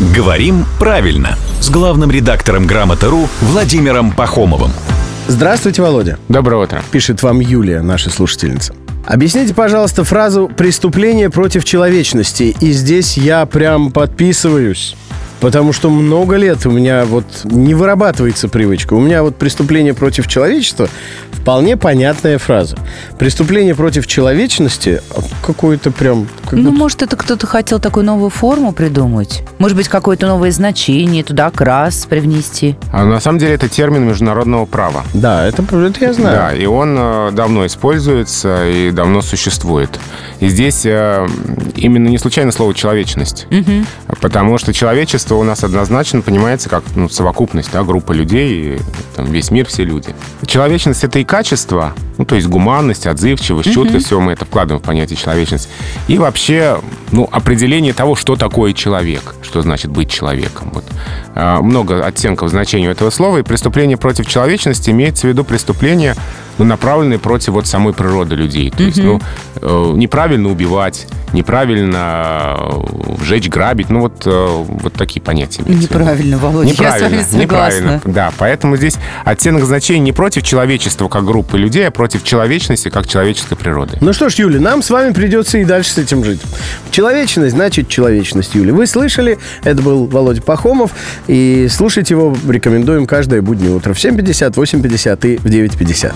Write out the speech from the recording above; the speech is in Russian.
«Говорим правильно» с главным редактором «Грамоты.ру» Владимиром Пахомовым. Здравствуйте, Володя. Доброе утро. Пишет вам Юлия, наша слушательница. Объясните, пожалуйста, фразу «преступление против человечности». И здесь я прям подписываюсь. Потому что много лет у меня вот не вырабатывается привычка. У меня вот преступление против человечества вполне понятная фраза. Преступление против человечности какое-то прям... как Ну, будто- может, это кто-то хотел такую новую форму придумать? Может быть, какое-то новое значение, туда крас привнести? А на самом деле это термин международного права. Да, это, это я Да, знаю. и он э, давно используется и давно существует. И здесь э, именно не случайно слово человечность, потому что человечество у нас однозначно понимается как ну, совокупность, да, группа людей, и, там, весь мир, все люди. Человечность это и качество, ну то есть гуманность, отзывчивость, чуткость, все мы это вкладываем в понятие человечность. И вообще, ну определение того, что такое человек, что значит быть человеком. Вот. А, Много оттенков значения этого слова, и преступление против человечности имеется в виду преступление, ну, направленные против вот самой природы людей. То есть, ну, э, неправильно убивать, неправильно э, жечь, грабить, ну, вот, э, вот такие понятия. Неправильно, Володя, я с Неправильно, вами согласна. неправильно. Да, поэтому здесь оттенок значения не против человечества как группы людей, а против человечности как человеческой природы. Ну что ж, Юля, нам с вами придется и дальше с этим жить. Человечность значит человечность, Юля. Вы слышали? Это был Володя Пахомов. И слушать его рекомендуем каждое буднее утро в 7.50, 8.50 и в 9.50.